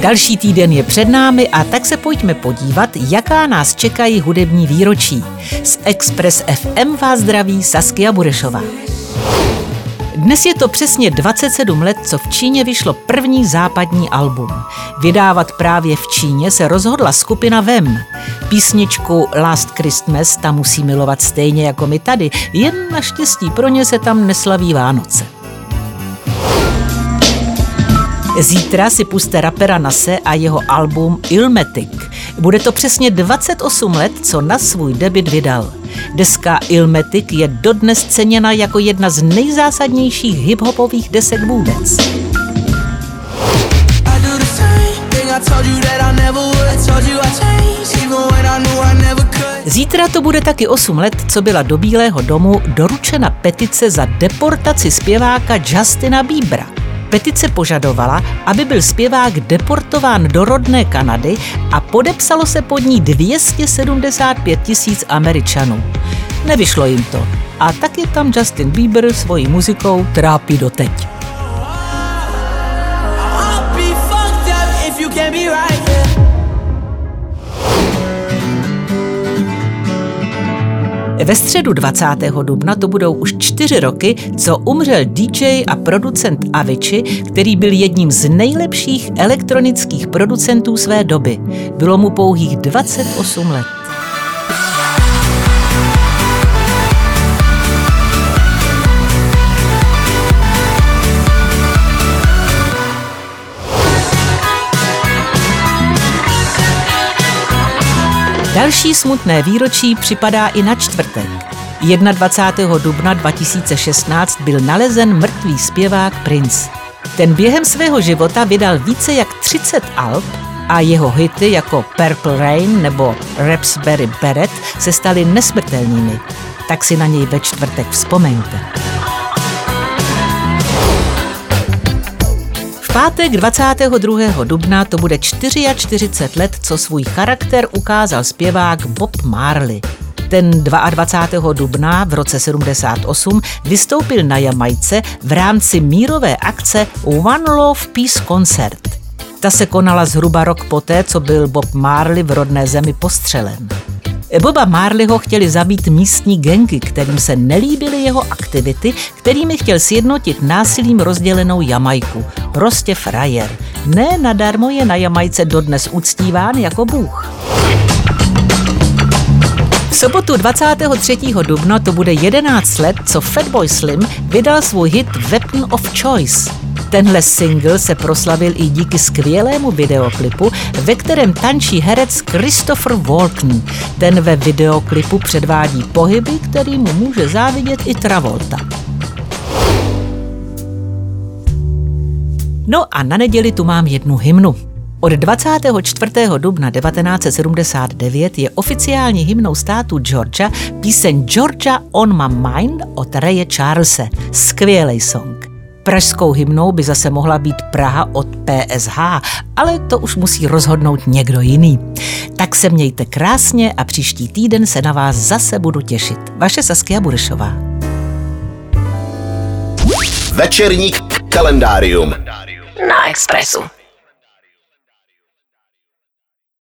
Další týden je před námi a tak se pojďme podívat, jaká nás čekají hudební výročí. Z Express FM vás zdraví Saskia Burešová. Dnes je to přesně 27 let, co v Číně vyšlo první západní album. Vydávat právě v Číně se rozhodla skupina VEM. Písničku Last Christmas tam musí milovat stejně jako my tady, jen naštěstí pro ně se tam neslaví Vánoce. Zítra si puste rapera Nase a jeho album Ilmetic. Bude to přesně 28 let, co na svůj debit vydal. Deska Ilmetic je dodnes ceněna jako jedna z nejzásadnějších hiphopových desek vůbec. Zítra to bude taky 8 let, co byla do Bílého domu doručena petice za deportaci zpěváka Justina Biebera. Petice požadovala, aby byl zpěvák deportován do rodné Kanady a podepsalo se pod ní 275 tisíc Američanů. Nevyšlo jim to. A tak je tam Justin Bieber svojí muzikou trápí doteď. Ve středu 20. dubna to budou už čtyři roky, co umřel DJ a producent Avicii, který byl jedním z nejlepších elektronických producentů své doby. Bylo mu pouhých 28 let. Další smutné výročí připadá i na čtvrtek. 21. dubna 2016 byl nalezen mrtvý zpěvák Prince. Ten během svého života vydal více jak 30 alb a jeho hity jako Purple Rain nebo Rapsberry Beret se staly nesmrtelnými. Tak si na něj ve čtvrtek vzpomeňte. Pátek 22. dubna to bude 44 let, co svůj charakter ukázal zpěvák Bob Marley. Ten 22. dubna v roce 78 vystoupil na Jamajce v rámci mírové akce One Love Peace Concert. Ta se konala zhruba rok poté, co byl Bob Marley v rodné zemi postřelen. Boba Marleyho chtěli zabít místní gengy, kterým se nelíbily jeho aktivity, kterými chtěl sjednotit násilím rozdělenou Jamajku. Prostě frajer. Ne nadarmo je na Jamajce dodnes uctíván jako bůh. V sobotu 23. dubna to bude 11 let, co Fatboy Slim vydal svůj hit Weapon of Choice. Tenhle single se proslavil i díky skvělému videoklipu, ve kterém tančí herec Christopher Walken. Ten ve videoklipu předvádí pohyby, který mu může závidět i Travolta. No a na neděli tu mám jednu hymnu. Od 24. dubna 1979 je oficiální hymnou státu Georgia píseň Georgia on my mind od Raye Charlesa. Skvělej song. Pražskou hymnou by zase mohla být Praha od PSH, ale to už musí rozhodnout někdo jiný. Tak se mějte krásně a příští týden se na vás zase budu těšit. Vaše Saskia Burešová. Večerník kalendárium na Expressu.